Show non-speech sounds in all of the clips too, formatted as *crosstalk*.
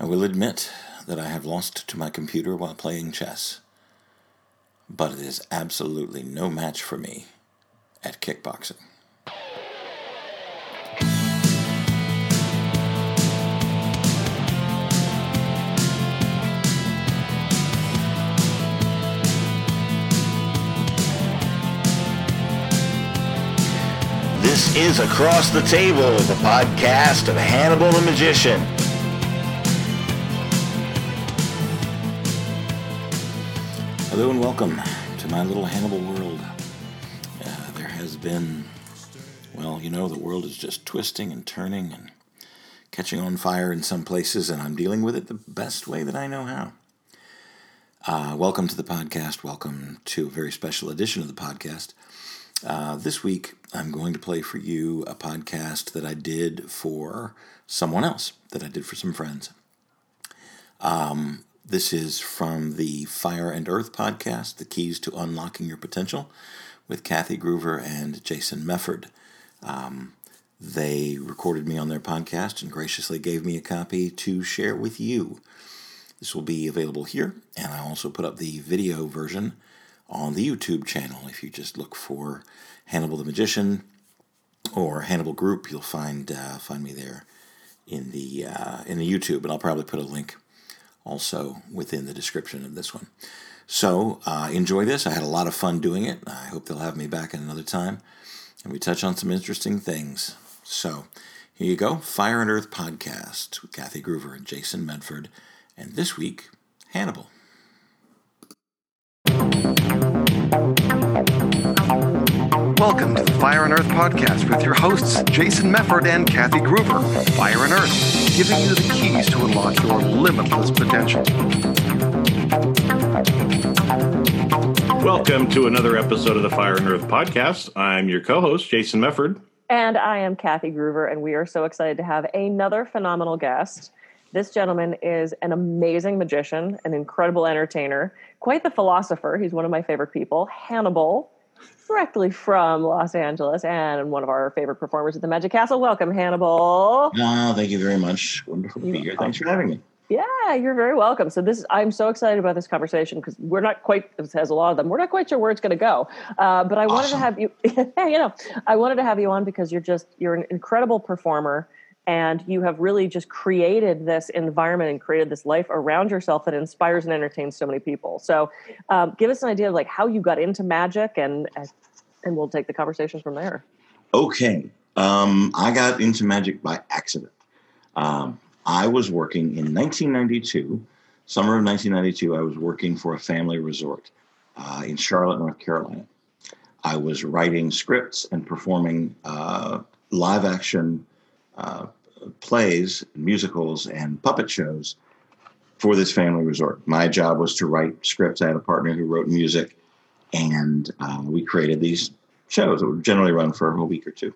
I will admit that I have lost to my computer while playing chess, but it is absolutely no match for me at kickboxing. This is Across the Table, the podcast of Hannibal the Magician. Hello and welcome to my little Hannibal world. Uh, there has been, well, you know, the world is just twisting and turning and catching on fire in some places, and I'm dealing with it the best way that I know how. Uh, welcome to the podcast. Welcome to a very special edition of the podcast. Uh, this week, I'm going to play for you a podcast that I did for someone else, that I did for some friends. Um, this is from the Fire and Earth podcast, The Keys to Unlocking Your Potential, with Kathy Gruver and Jason Mefford. Um, they recorded me on their podcast and graciously gave me a copy to share with you. This will be available here, and I also put up the video version on the YouTube channel. If you just look for Hannibal the Magician or Hannibal Group, you'll find uh, find me there in the uh, in the YouTube, and I'll probably put a link also within the description of this one. So uh, enjoy this. I had a lot of fun doing it. I hope they'll have me back at another time, and we touch on some interesting things. So here you go, Fire and Earth podcast with Kathy Gruver and Jason Mefford, and this week Hannibal. Welcome to the Fire and Earth podcast with your hosts, Jason Mefford and Kathy Gruver. Fire and Earth, giving you the keys to unlock your limitless potential. Welcome to another episode of the Fire and Earth podcast. I'm your co host, Jason Mefford. And I am Kathy Gruver, and we are so excited to have another phenomenal guest. This gentleman is an amazing magician, an incredible entertainer, quite the philosopher. He's one of my favorite people. Hannibal, directly from Los Angeles, and one of our favorite performers at the Magic Castle. Welcome, Hannibal. Oh, thank you very much. Wonderful to be here. Thanks for having me. Yeah, you're very welcome. So this, I'm so excited about this conversation because we're not quite, it has a lot of them. We're not quite sure where it's going to go. Uh, but I wanted to have you, *laughs* you know, I wanted to have you on because you're just, you're an incredible performer and you have really just created this environment and created this life around yourself that inspires and entertains so many people. So um, give us an idea of like how you got into magic and, and we'll take the conversation from there. Okay. Um, I got into magic by accident. Um, I was working in 1992, summer of 1992, I was working for a family resort uh, in Charlotte, North Carolina. I was writing scripts and performing uh, live action uh, plays, musicals, and puppet shows for this family resort. My job was to write scripts. I had a partner who wrote music, and uh, we created these shows that would generally run for a week or two.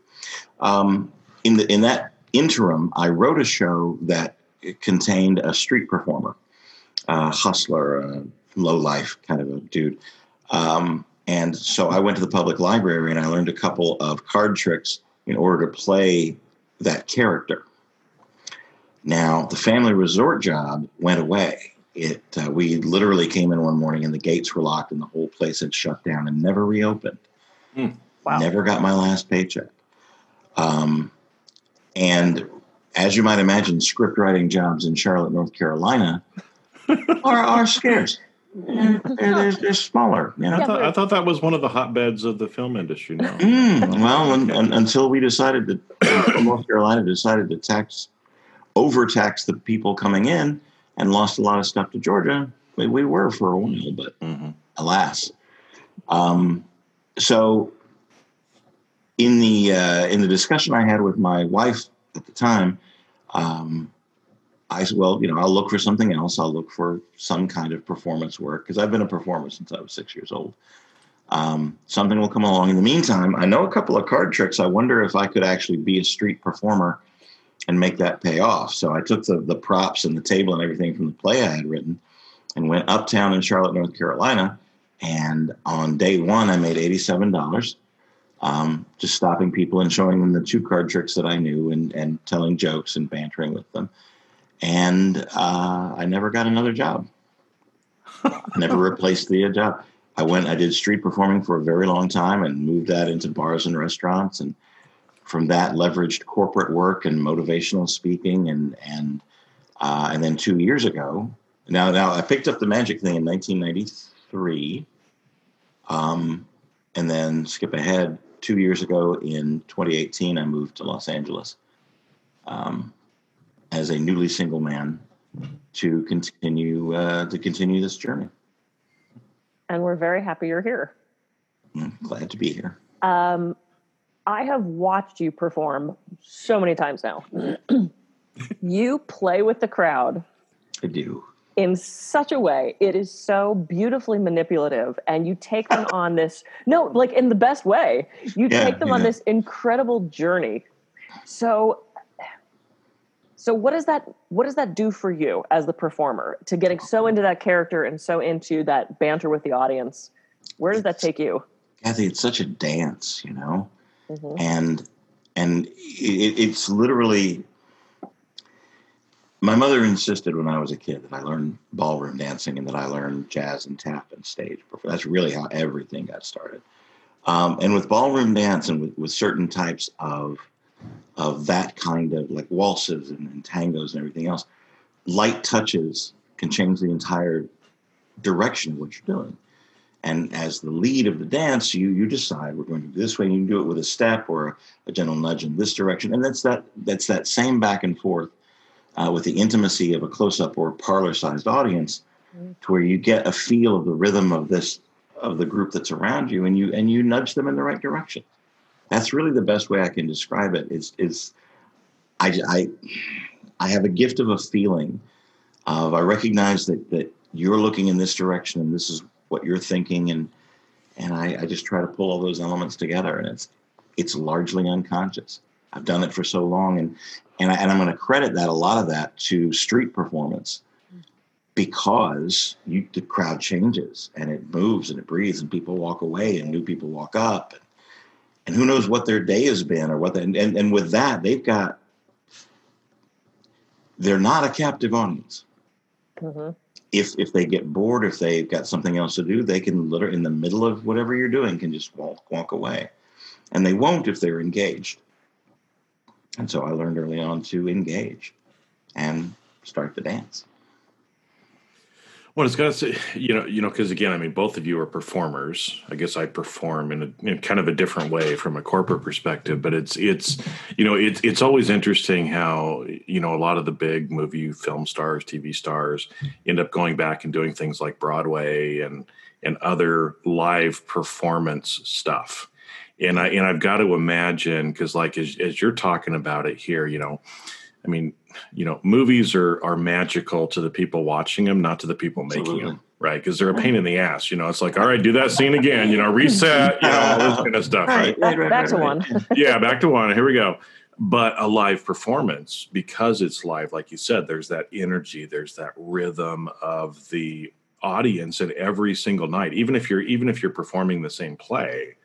Um, in the in that interim, I wrote a show that contained a street performer, a hustler, a low life kind of a dude. Um, and so I went to the public library and I learned a couple of card tricks in order to play that character. Now, the family resort job went away. It uh, we literally came in one morning and the gates were locked and the whole place had shut down and never reopened. Wow. Never got my last paycheck. Um, and as you might imagine, script writing jobs in Charlotte, North Carolina, *laughs* are, are scarce. They're, they're, they're smaller, you know. I thought, I thought that was one of the hotbeds of the film industry now. Mm, well, un, un, until we decided to, until North Carolina decided to tax, overtax the people coming in, and lost a lot of stuff to Georgia. We, we were for a while, but Mhm. alas. Um, so, in the uh, in the discussion I had with my wife at the time, um, I said, "Well, you know, I'll look for something else. I'll look for some kind of performance work because I've been a performer since I was six years old." um, something will come along. In the meantime, I know a couple of card tricks. I wonder if I could actually be a street performer and make that pay off. So I took the, the props and the table and everything from the play I had written and went uptown in Charlotte, North Carolina. And on day one, I made $87, um, just stopping people and showing them the two card tricks that I knew and, and telling jokes and bantering with them. and uh, I never got another job. *laughs* never replaced the job. I went. I did street performing for a very long time and moved that into bars and restaurants, and from that leveraged corporate work and motivational speaking, and and uh, and then two years ago, now now I picked up the magic thing in 1993, um, and then skip ahead two years ago in 2018, I moved to Los Angeles um, as a newly single man to continue uh, to continue this journey. And we're very happy you're here. I'm glad to be here. Um, I have watched you perform so many times now. *clears throat* you play with the crowd. I do. In such a way, it is so beautifully manipulative, and you take them on this no, like in the best way. You Yeah, take them on this incredible journey. So, so what does that what does that do for you as the performer to getting so into that character and so into that banter with the audience? Where does that take you? Kathy, it's such a dance, you know, Mhm. and and it, it's literally. My mother insisted when I was a kid that I learn ballroom dancing and that I learn jazz and tap and stage. That's really how everything got started. Um, and with ballroom dance and with, with certain types of of that kind of like waltzes and, and tangos and everything else, light touches can change the entire direction of what you're doing. And as the lead of the dance, you you decide we're going to do this way. You can do it with a step or a, a gentle nudge in this direction, and that's that that's that same back and forth uh, with the intimacy of a close-up or parlor-sized audience, to where you get a feel of the rhythm of this of the group that's around you, and you and you nudge them in the right direction. That's really the best way I can describe it. Is is I I I have a gift of a feeling of I recognize that that you're looking in this direction and this is what you're thinking and and I, I just try to pull all those elements together and it's it's largely unconscious. I've done it for so long and and, I, and I'm going to credit that a lot of that to street performance because you, the crowd changes and it moves and it breathes and people walk away and new people walk up and, and who knows what their day has been or what and, and and with that they've got they're not a captive audience Mhm. If if they get bored, if they've got something else to do, they can literally in the middle of whatever you're doing can just walk walk away, and they won't if they're engaged. And so I learned early on to engage and start the dance. Well, it's got to say, you know, you know, because again, I mean, both of you are performers. I guess I perform in, a, in kind of a different way from a corporate perspective, but it's it's you know, it's it's always interesting how you know a lot of the big movie film stars, TV stars, end up going back and doing things like Broadway and and other live performance stuff. And I and I've got to imagine because like as as you're talking about it here, you know, I mean, you know, movies are are magical to the people watching them, not to the people making Absolutely. them, right? Because they're a pain in the ass. You know, it's like, all right, do that scene again. You know, *laughs* reset. You know, all this kind of stuff, right? Back, back to one. *laughs* *laughs* yeah, back to one. Here we go. But a live performance, because it's live, like you said, there's that energy, there's that rhythm of the audience at every single night. Even if you're even if you're performing the same play,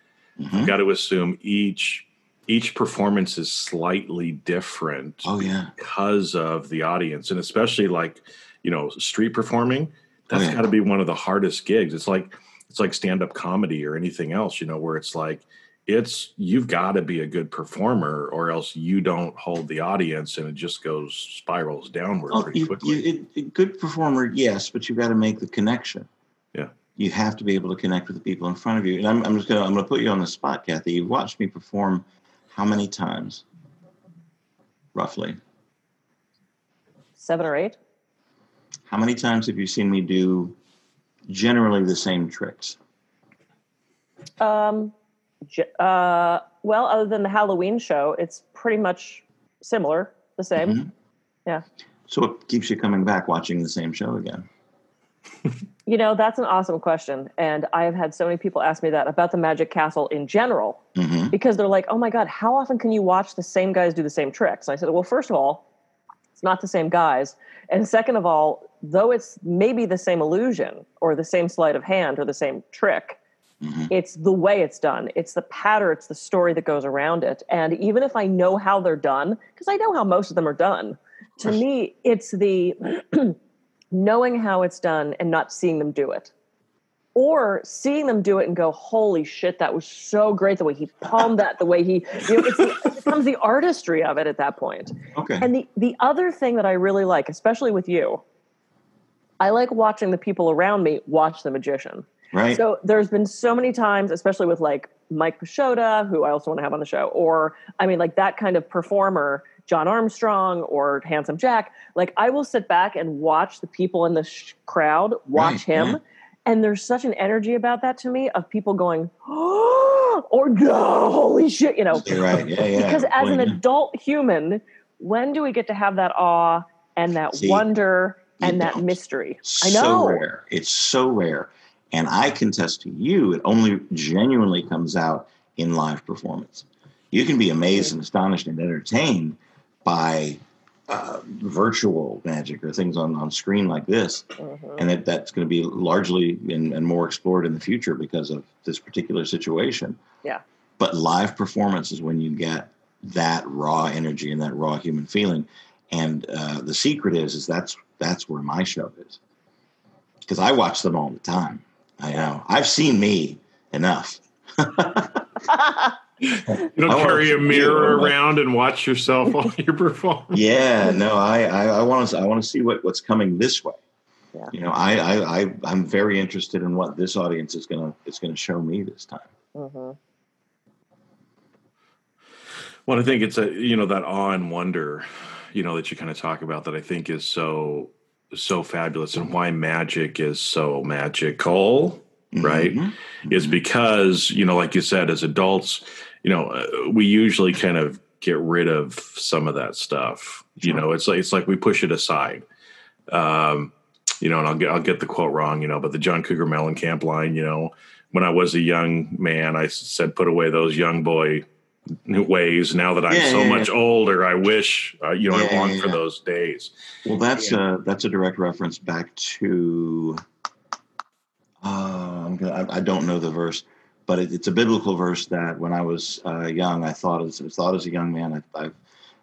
Mhm. you've got to assume each each performance is slightly different Oh yeah, because of the audience and especially like you know street performing oh, that's Oh, yeah. got to be one of the hardest gigs it's like it's like stand-up comedy or anything else you know where it's like it's you've got to be a good performer or else you don't hold the audience and it just goes spirals downward Well, pretty you, quickly you, it- good performer, yes, but you've got to make the connection. Yeah. You have to be able to connect with the people in front of you. And I'm, I'm just gonna I'm gonna put you on the spot, Kathy. You've watched me perform how many times? Roughly. Seven or eight. How many times have you seen me do generally the same tricks? Um, uh, well, other than the Halloween show, it's pretty much similar, the same. Mhm. Yeah. So it keeps you coming back watching the same show again? *laughs* You know, that's an awesome question. And I have had so many people ask me that about the Magic Castle in general, hmm because they're like, oh my God, how often can you watch the same guys do the same tricks? And I said, well, first of all, it's not the same guys. And second of all, though it's maybe the same illusion or the same sleight of hand or the same trick, hmm it's the way it's done it's the pattern it's the story that goes around it and even if i know how they're done because i know how most of them are done to me, it's the *clears throat* knowing how it's done and not seeing them do it. Or seeing them do it and go, holy shit, that was so great. The way he palmed that, the way he, you know, it's the, it becomes the artistry of it at that point. Okay. And the, the other thing that I really like, especially with you, I like watching the people around me watch the magician. right. So there's been so many times, especially with like Mike Pisciotta, who I also want to have on the show, or I mean, like that kind of performer, John Armstrong or Handsome Jack. Like I will sit back and watch the people in the sh- crowd watch Right, him, and there's such an energy about that to me of people going, oh, or no, holy shit, you know, right. Yeah, yeah. because as an adult human, when do we get to have that awe and that See, wonder and that mystery? I so know. rare. It's so rare. And I contest to you, it only genuinely comes out in live performance. You can be amazed and astonished and entertained by uh, virtual magic or things on, on screen like this. Mhm. And that, that's going to be largely and, and more explored in the future because of this particular situation. Yeah. But live performance is when you get that raw energy and that raw human feeling. And uh, the secret is, is that's that's where my show is because I watch them all the time. I know I've seen me enough. *laughs* *laughs* You don't I carry a mirror around and watch yourself while *laughs* you perform. Yeah, no, I I, I want to I want to see what, what's coming this way. Yeah. You know, I, I I I'm very interested in what this audience is gonna is gonna show me this time. Mm-hmm. Well, I think it's a you know that awe and wonder, you know, that you kind of talk about that I think is so so fabulous and why magic is so magical, right? Mhm. Is because you know, like you said, as adults, you know, uh, we usually kind of get rid of some of that stuff. You know, it's like it's like we push it aside. Um, you know, and I'll get I'll get the quote wrong, you know, but the John Cougar Mellencamp line, you know, when I was a young man, I said, "Put away those young boy ways." Now that I'm Yeah, so yeah, much older, I wish, uh, you know, Yeah, I long yeah, for yeah. those days. Well, that's uh that's a direct reference back to. Uh, I'm gonna, I, I don't know the verse, but it, it's a biblical verse that when I was uh, young, I thought as thought as a young man, I, I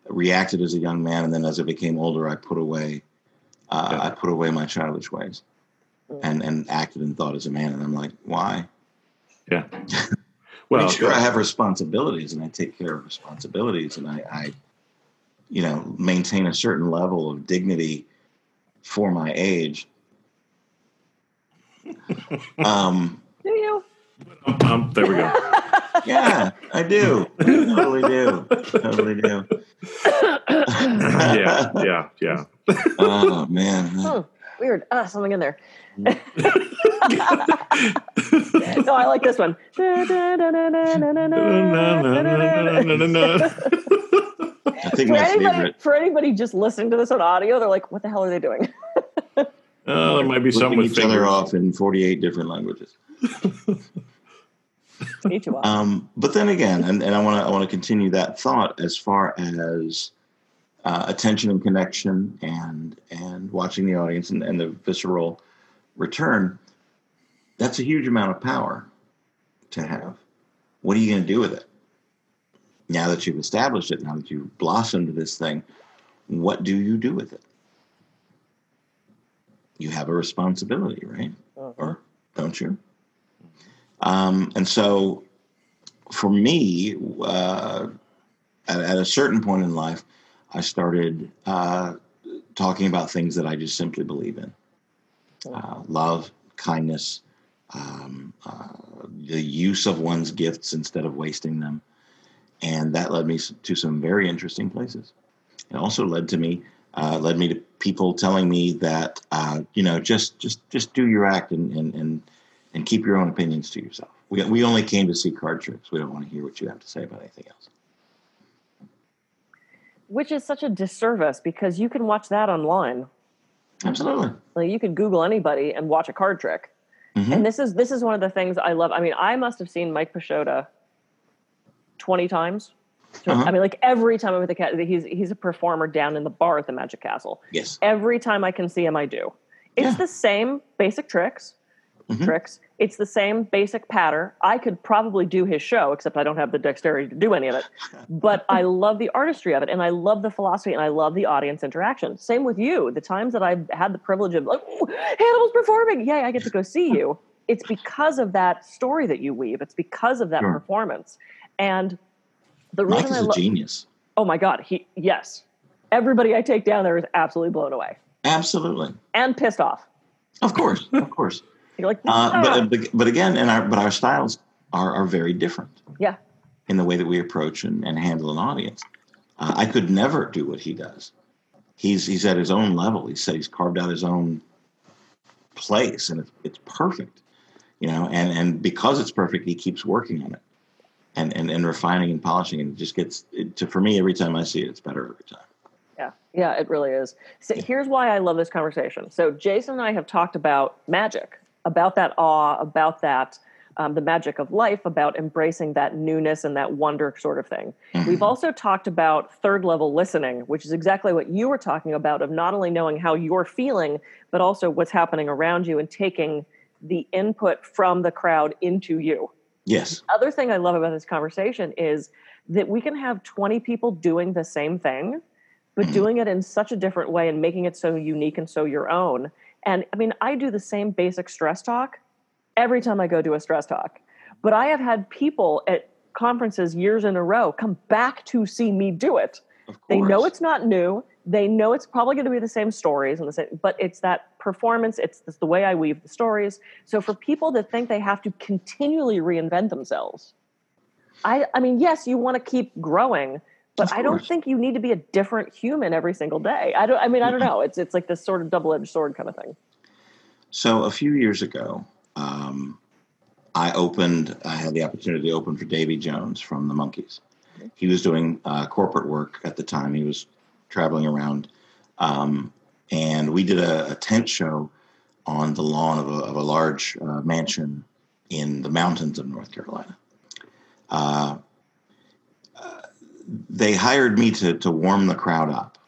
reacted as a young man, and then as I became older, I put away, uh, Yeah. I put away my childish ways, and and acted and thought as a man, and I'm like, why? Yeah. *laughs* Well, Well, sure, I have responsibilities, and I take care of responsibilities, and I, I, you know, maintain a certain level of dignity for my age. *laughs* um, Do you? Um, there we go. *laughs* yeah, I do. I totally do. Totally do. yeah, yeah, yeah. Oh man. Hmm, weird. Ah, something in there. *laughs* no, I like this one. I think for my anybody, favorite. for anybody just listening to this on audio, they're like, "What the hell are they doing?" Oh, there might be something Flipping with each other fingers. off in 48 different languages. *laughs* Too. Um, but then again, and, and I want to I want to continue that thought as far as uh, attention and connection and and watching the audience and, and the visceral return. That's a huge amount of power to have. What are you going to do with it? Now that you've established it, now that you've blossomed this thing, what do you do with it? You have a responsibility, right? or don't you? Um, and so, for me, uh, at, at a certain point in life, I started uh, talking about things that I just simply believe in uh, love, kindness, um, uh, the use of one's gifts instead of wasting them. And that led me to some very interesting places. It also led to me uh, led me to people telling me that uh, you know just just just do your act and and and, and keep your own opinions to yourself. We we only came to see card tricks. We don't want to hear what you have to say about anything else. Which is such a disservice because you can watch that online. Absolutely. Like you could Google anybody and watch a card trick. Mhm. And this is this is one of the things I love. I mean, I must have seen Mike Pisciotta twenty times. So, Uh-huh. I mean, like every time I'm with the cat, he's he's a performer down in the bar at the Magic Castle. Yes. Every time I can see him, I do. It's Yeah. the same basic tricks. Mm-hmm. tricks. It's the same basic pattern. I could probably do his show, except I don't have the dexterity to do any of it. but I *laughs* love the artistry of it, and I love the philosophy, and I love the audience interaction. Same with you. The times that I've had the privilege of like, Hannibal's performing, yay, I get to go see you. *laughs* It's because of that story that you weave. It's because of that sure. performance, and the Mike reason is I lo- a genius. Oh my God, he yes. Everybody I take down there is absolutely blown away. Absolutely. And pissed off. Of course, of course. You're like, uh, but, but again, and our but our styles are are very different. Yeah. In the way that we approach and, and handle an audience, uh, I could never do what he does. He's he's at his own level. He said he's carved out his own place, and it's, it's perfect. You know, and and because it's perfect, he keeps working on it, and and, and refining and polishing, and it just gets it, to for me every time I see it, it's better every time. Yeah, yeah, it really is. So here's why I love this conversation. So Jason and I have talked about magic about that awe, about that um, the magic of life, about embracing that newness and that wonder sort of thing. Mm-hmm. We've also talked about third level listening, which is exactly what you were talking about of not only knowing how you're feeling, but also what's happening around you and taking the input from the crowd into you. Yes. The other thing I love about this conversation is that we can have 20 people doing the same thing, but mm-hmm. doing it in such a different way and making it so unique and so your own and I mean, I do the same basic stress talk every time I go do a stress talk. But I have had people at conferences years in a row come back to see me do it. They know it's not new. They know it's probably going to be the same stories and the same, but it's that performance. It's, it's the way I weave the stories. So for people that think they have to continually reinvent themselves, I, I mean, yes, you want to keep growing, but I don't think you need to be a different human every single day. I don't. I mean, I don't know. It's it's like this sort of double edged sword kind of thing. So a few years ago, um, I opened. I had the opportunity to open for Davy Jones from the Monkees. He was doing uh, corporate work at the time. He was traveling around, um, and we did a, a, tent show on the lawn of a, of a large uh, mansion in the mountains of North Carolina. Uh, they hired me to to warm the crowd up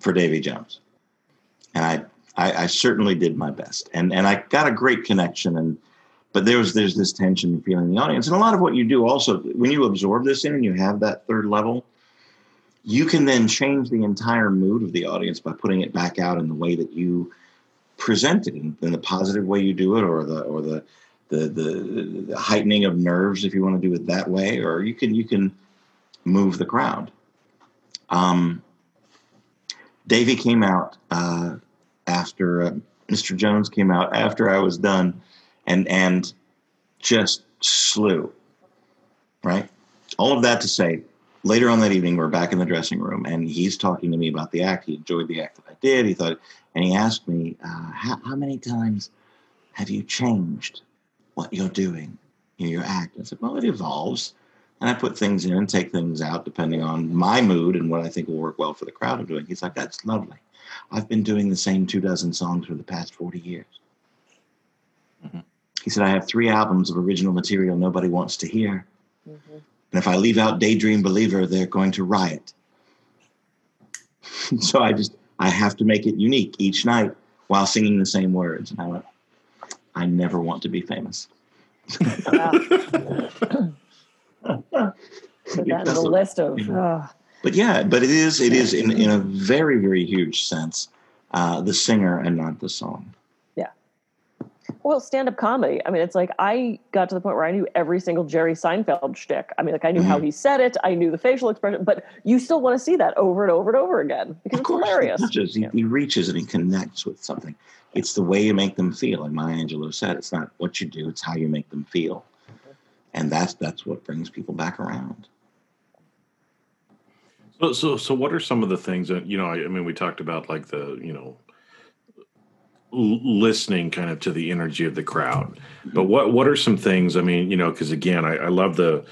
for Davy Jones, and I, I, I certainly did my best, and and I got a great connection, and but there was there's this tension feeling in the audience, and a lot of what you do also when you absorb this in and you have that third level, you can then change the entire mood of the audience by putting it back out in the way that you present it in, in the positive way you do it, or the or the the, the, the heightening of nerves if you want to do it that way, or you can you can move the crowd. Um, Davy came out uh, after uh, Mr. Jones came out after I was done, and and just slew. Right, all of that to say. Later on that evening, we're back in the dressing room, and he's talking to me about the act. He enjoyed the act that I did. He thought, and he asked me, uh, how, how many times have you changed what you're doing, your act. I said, well, it evolves. And I put things in and take things out depending on my mood and what I think will work well for the crowd I'm doing. He's like, that's lovely. I've been doing the same two dozen songs for the past 40 years. Mm-hmm. He said, I have three albums of original material nobody wants to hear. Mm-hmm. And if I leave out Daydream Believer, they're going to riot. *laughs* so I just, I have to make it unique each night while singing the same words. And I went, I never want to be famous. the list of. Oh. But yeah, but it is it is in, in a very very huge sense uh, the singer and not the song. Yeah. Well, stand up comedy. I mean, it's like I got to the point where I knew every single Jerry Seinfeld shtick. I mean, like I knew mm-hmm. how he said it, I knew the facial expression, but you still want to see that over and over and over again because of it's course, hilarious. He, touches, he, he reaches and he connects with something it's the way you make them feel. And Maya Angelou said, it's not what you do, it's how you make them feel. And that's that's what brings people back around. So, so, so, what are some of the things that you know? I, I mean, we talked about like the you know listening kind of to the energy of the crowd, but what what are some things? I mean, you know, because again, I, I love the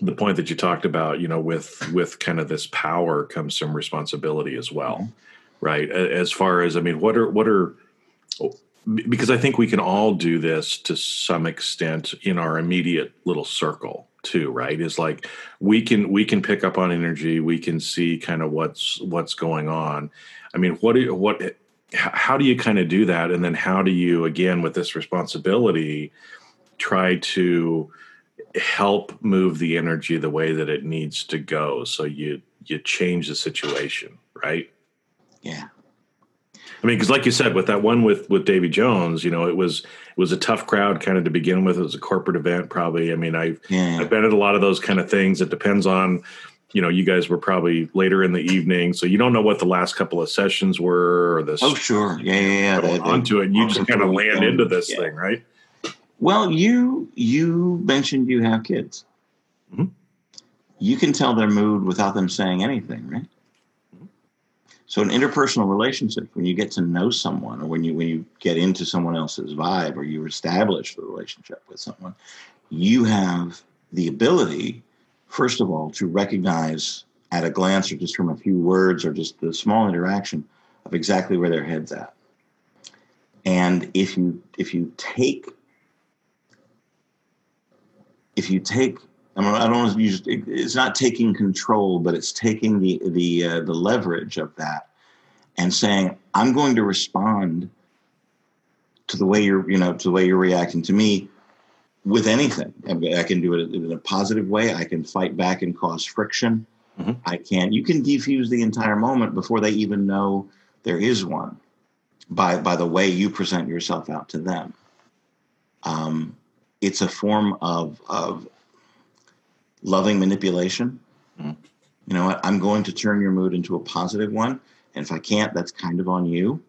the point that you talked about. You know, with with kind of this power comes some responsibility as well, mm-hmm. right? As far as I mean, what are what are because I think we can all do this to some extent in our immediate little circle too, right? Is like we can we can pick up on energy, we can see kind of what's what's going on. I mean, what do you, what how do you kind of do that and then how do you again with this responsibility try to help move the energy the way that it needs to go so you you change the situation right yeah I mean, because like you said, with that one with with Davy Jones, you know, it was it was a tough crowd kind of to begin with. It was a corporate event, probably. I mean, I've yeah. I've been at a lot of those kind of things. It depends on, you know, you guys were probably later in the evening, so you don't know what the last couple of sessions were or this. Oh, sure, yeah, yeah, yeah. Going onto it, and you just kind of land into this yeah. thing, right? Well, you you mentioned you have kids. Mm-hmm. You can tell their mood without them saying anything, right? So an interpersonal relationship, when you get to know someone, or when you when you get into someone else's vibe, or you establish the relationship with someone, you have the ability, first of all, to recognize at a glance, or just from a few words, or just the small interaction of exactly where their head's at. And if you if you take if you take I don't, want to use it's not taking control, but it's taking the the uh, the leverage of that and saying, I'm going to respond to the way you're, you know, to the way you're reacting to me with anything. I can do it in a positive way. I can fight back and cause friction. Mm-hmm. I can. You can defuse the entire moment before they even know there is one by by the way you present yourself out to them. Um, it's a form of of loving manipulation. Mm-hmm. You know what? I'm going to turn your mood into a positive one, and if I can't, that's kind of on you.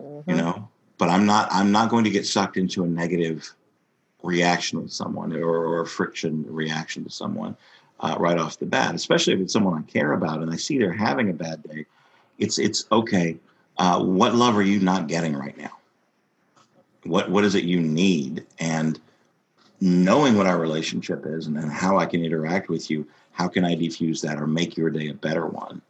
Mm-hmm. You know, but I'm not. I'm not going to get sucked into a negative reaction with someone or, or a friction reaction to someone uh, right off the bat. Especially if it's someone I care about and I see they're having a bad day. It's it's okay. Uh, what love are you not getting right now? What what is it you need? And knowing what our relationship is and, and how I can interact with you, how can I diffuse that or make your day a better one?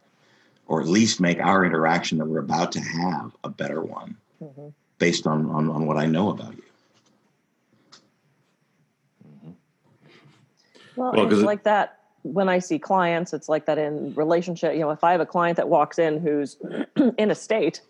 Or at least make our interaction that we're about to have a better one Mhm. based on, on, on what I know about you. Well, Well, 'cause it's it- like that when I see clients. It's like that in relationship. You know, if I have a client that walks in who's *clears throat* in a state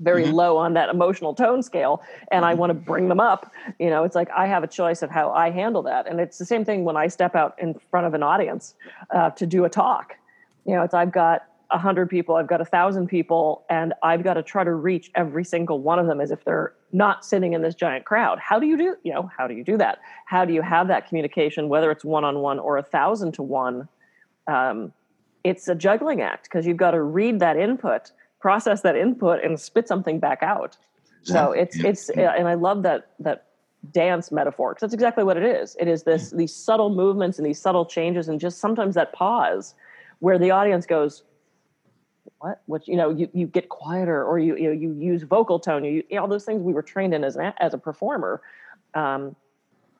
very Mhm. low on that emotional tone scale, and I Mhm. want to bring them up, you know, it's like I have a choice of how I handle that, and it's the same thing when I step out in front of an audience uh, to do a talk. You know, it's I've got a hundred people, I've got a thousand people, and I've got to try to reach every single one of them as if they're not sitting in this giant crowd. How do you do, you know, how do you do that? How do you have that communication, whether it's one on one or a thousand to one? Um, it's a juggling act because you've got to read that input, process that input, and spit something back out. So it's Yeah. it's and I love that that dance metaphor because that's exactly what it is. It is this these subtle movements and these subtle changes and just sometimes that pause where the audience goes, "What? What? You know, you, you get quieter or you you, know, you use vocal tone. You, you know, all those things we were trained in as an, as a performer. Um,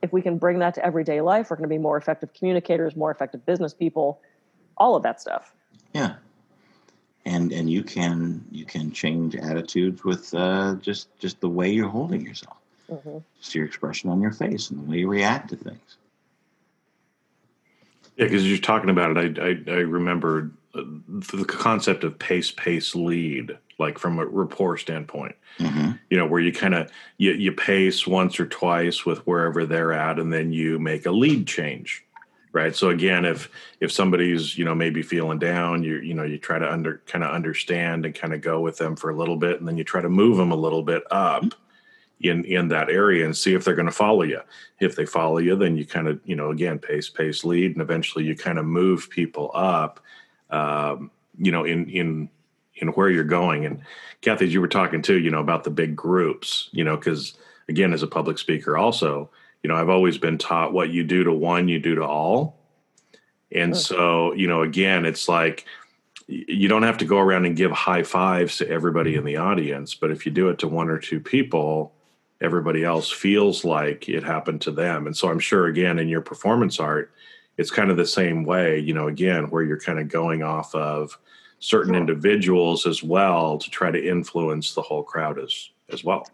if we can bring that to everyday life, we're going to be more effective communicators, more effective business people, all of that stuff. Yeah. And and you can you can change attitudes with uh, just just the way you're holding yourself, hmm just your expression on your face and the way you react to things. Yeah, because you're talking about it. I I, I remember uh, the concept of pace, pace, lead, like from a rapport standpoint. hmm You know, where you kind of you you pace once or twice with wherever they're at, and then you make a lead change, right? So again, if if somebody's you know maybe feeling down, you you know you try to under kind of understand and kind of go with them for a little bit, and then you try to move them a little bit up in in that area and see if they're going to follow you. If they follow you, then you kind of you know again pace pace lead, and eventually you kind of move people up, um, you know in in in where you're going. And Kathy, you were talking too, you know about the big groups, you know because again as a public speaker also, you know I've always been taught what you do to one, you do to all. And Sure. so, you know, again, it's like you don't have to go around and give high fives to everybody in the audience, but if you do it to one or two people, everybody else feels like it happened to them. And so I'm sure again in your performance art, it's kind of the same way, you know, again, where you're kind of going off of certain Sure. individuals as well to try to influence the whole crowd as as well.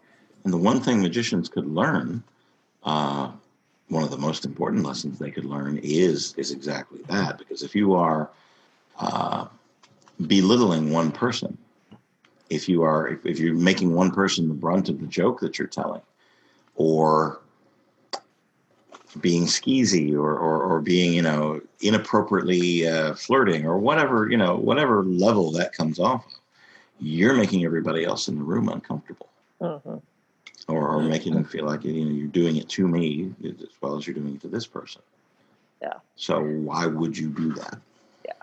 And the one thing magicians could learn, uh, one of the most important lessons they could learn is is exactly that. Because if you are uh, belittling one person if you are if, if you're making one person the brunt of the joke that you're telling, or being skeezy or, or, or being you know inappropriately uh, flirting or whatever you know whatever level that comes off of you're making everybody else in the room uncomfortable hmm or, or making them feel like you know you're doing it to me as well as you're doing it to this person Yeah. so why would you do that Yeah.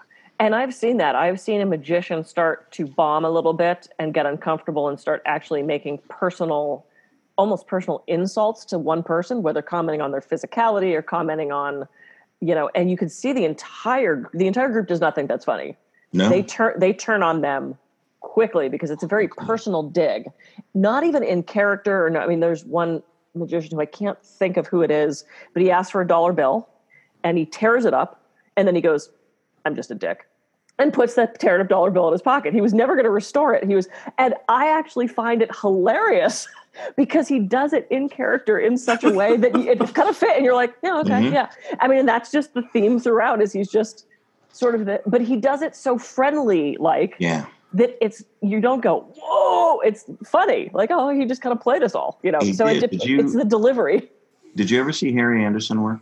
And I've seen that. I've seen a magician start to bomb a little bit and get uncomfortable and start actually making personal, almost personal insults to one person, whether commenting on their physicality or commenting on, you know, and you can see the entire the entire group does not think that's funny. no They turn they turn on them quickly because it's a very personal dig. Not even in character or no, I mean there's one magician who I can't think of who it is, but he asks for a dollar bill and he tears it up and then he goes, I'm just a dick. And puts that teared up dollar bill in his pocket. He was never going to restore it. He was, and I actually find it hilarious *laughs* because he does it in character in such a way that it kind of fit. And you're like, yeah, okay, Mhm. yeah. I mean, and that's just the theme throughout. Is he's just sort of the, but he does it so friendly, like yeah that it's you don't go, whoa, it's funny. Like, oh, he just kind of played us all, you know. He so did. dep- Did you- it's the delivery. did you ever see harry anderson work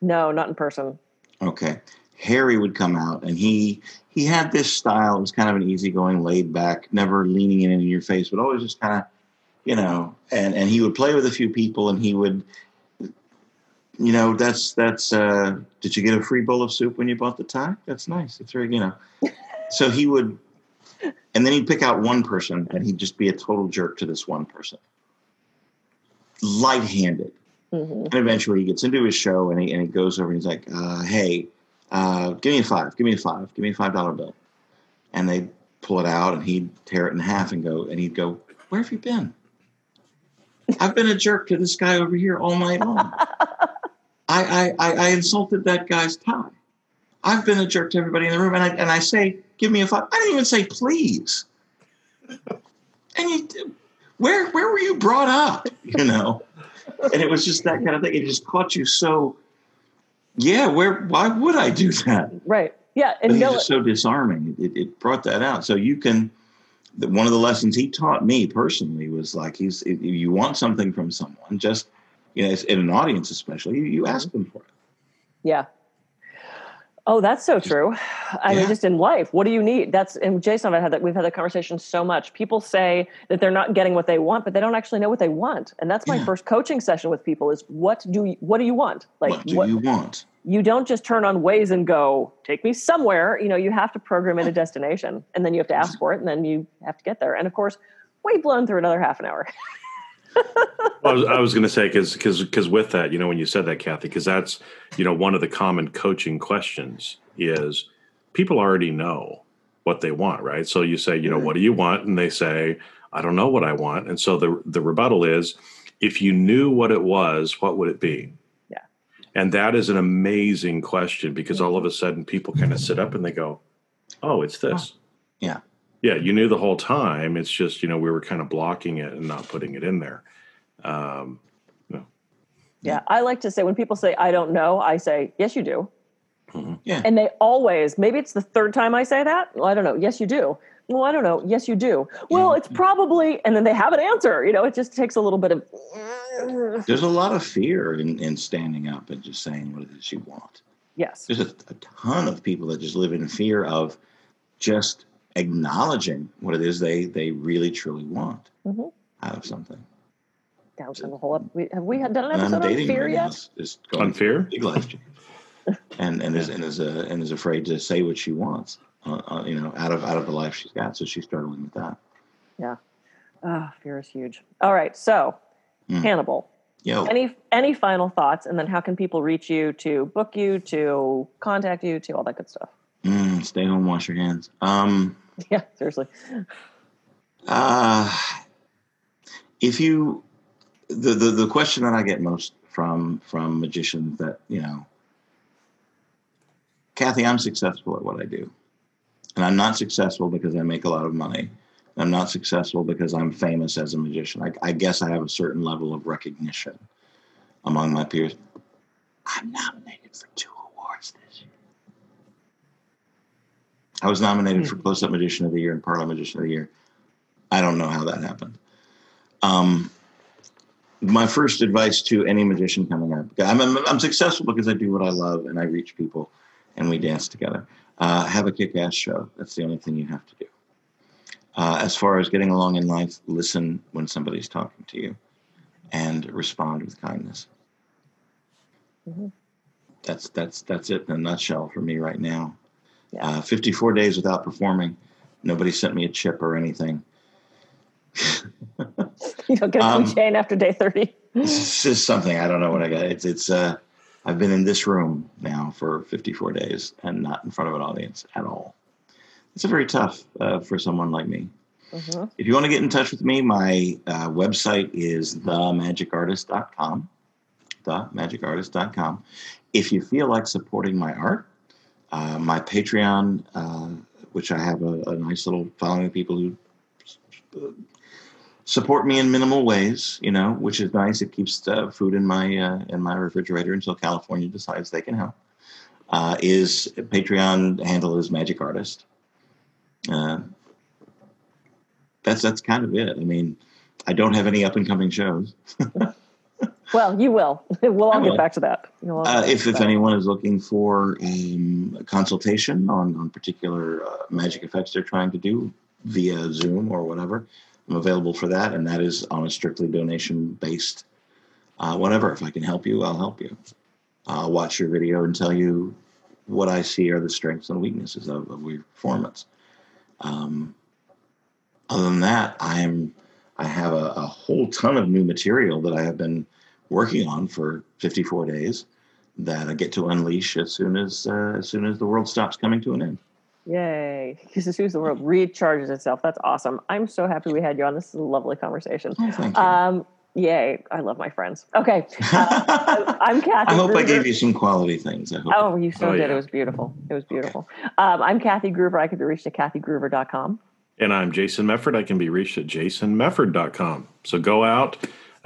No, not in person. Okay. Harry would come out and he he had this style. It was kind of an easygoing, laid back, never leaning in in your face, but always just kind of, you know, and and he would play with a few people and he would you know, that's that's uh did you get a free bowl of soup when you bought the tie? That's nice. It's very, you know. So he would and then he'd pick out one person and he'd just be a total jerk to this one person. Light-handed hmm and eventually he gets into his show and he, and he goes over and he's like, uh, hey, uh, give me a five, give me a five, give me a five dollar bill. And they pull it out and he'd tear it in half and go, and he'd go, where have you been? I've been a jerk to this guy over here all night long. *laughs* I, I, I, I insulted that guy's tie. I've been a jerk to everybody in the room. And I, and I say, give me a five. I didn't even say please. And you, where, where were you brought up? *laughs* You know? and it was just that kind of thing. It just caught you so. Yeah, where? Why would I do that? Right. Yeah. But And he's no, just so disarming. It, it brought that out. So you can. The, one of the lessons he taught me personally was like he's if you want something from someone, just you know, in an audience especially, you, you ask mm-hmm. them for it. Yeah. Oh, that's so true. I mean, just in life, what do you need? That's and Jason and I had that. We've had that conversation so much. People say that they're not getting what they want, but they don't actually know what they want. And that's my Yeah. first coaching session with people: is what do you, what do you want? Like what do you want? you don't just turn on Waze and go, take me somewhere. You know, you have to program in a destination and then you have to ask for it and then you have to get there. And of course, we've blown through another half an hour. *laughs* *laughs* I was, I was going to say because because because with that, you know, when you said that, Kathy, because that's you know one of the common coaching questions is people already know what they want, right? So you say, you know, mm-hmm. what do you want, and they say, I don't know what I want, and so the the rebuttal is, if you knew what it was, what would it be? Yeah. and that is an amazing question because mm-hmm. all of a sudden people kind of sit up and they go, oh, it's this. Yeah. Yeah, you knew the whole time. It's just you know we were kind of blocking it and not putting it in there. Um, Yeah. I like to say when people say, I don't know, I say, yes, you do. Yeah. And they always, maybe it's the third time I say that. Well, I don't know. Yes, you do. Well, I don't know. Yes, you do. Well, it's probably, and then they have an answer. You know, it just takes a little bit of, There's a lot of fear in, in standing up and just saying what it is you want. yes. There's a, a ton of people that just live in fear of just acknowledging what it is they they really truly want Mhm. out of something. That was a whole up. We, have we had done an And episode on dating fear right yet? is, is going On fear? big life change. *laughs* and and is and is uh, and is afraid to say what she wants, uh, uh, you know, out of out of the life she's got. So she's struggling with that. Ah, fear is huge. All right. So, Mm. Hannibal, Yo, any any final thoughts? And then how can people reach you to book you, to contact you, to all that good stuff? mm, stay home, wash your hands. Um, *laughs* Yeah, seriously. Uh, if you, the, the the question that I get most from from magicians that you know, Kathy, I'm successful at what I do, and I'm not successful because I make a lot of money. I'm not successful because I'm famous as a magician. I, I guess I have a certain level of recognition among my peers. I'm nominated for two awards this year. I was nominated for Close Up Magician of the Year and Parlor Magician of the Year I don't know how that happened. Um, my first advice to any magician coming up, I'm, I'm, I'm successful because I do what I love and I reach people and we dance together. Uh, have a kick ass show. That's the only thing you have to do. Uh, as far as getting along in life, listen when somebody's talking to you and respond with kindness. Mm-hmm. That's that's that's it in a nutshell for me right now. Yeah. Uh, 54 days without performing. Nobody sent me a chip or anything. *laughs* you don't get a um, chain after day 30. this is something I don't know what I got. It's it's uh I've been in this room now for 54 days and not in front of an audience at all. It's a very tough uh, for someone like me. Mm-hmm. If you want to get in touch with me, my uh, website is themagicartist.com. Themagicartist.com. If you feel like supporting my art, uh, my Patreon, uh, which I have a, a, nice little following of people who support me in minimal ways, you know, which is nice. It keeps uh, food in my uh, in my refrigerator until California decides they can help. Is Patreon handle is Magic Artist. That's that's kind of it. I mean, I don't have any up and coming shows. *laughs* well, you will. *laughs* We'll all get back to that. Uh, if if anyone is looking for um, a consultation on on particular uh, magic effects they're trying to do via Zoom or whatever, I'm available for that, and that is on a strictly donation based. Uh, whatever, if I can help you, I'll help you. I'll watch your video and tell you what I see are the strengths and weaknesses of, of your performance. Um, other than that, I'm I have a, a, whole ton of new material that I have been working on for 54 days that I get to unleash as soon as uh, as soon as the world stops coming to an end. Yay! *laughs* Because as soon as the world recharges itself, that's awesome. I'm so happy we had you on. This is a lovely conversation. Oh, thank you. Um, Yay. I love my friends. Okay. Uh, *laughs* I'm Kathy. I hope Gruver. I gave you some quality things. I hope. Oh, you so oh, did. Yeah. It was beautiful. It was beautiful. Um, I'm Kathy Gruver. I can be reached at kathygruver.com. And I'm Jason Mefford. I can be reached at jasonmefford.com. So go out.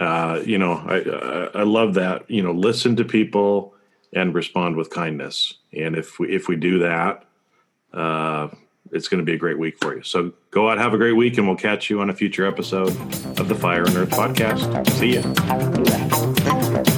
Uh, you know, I, I love that. You know, listen to people and respond with kindness. And if we, if we do that, uh, it's going to be a great week for you. So go out, have a great week, and we'll catch you on a future episode of the Fire and Earth podcast. See ya.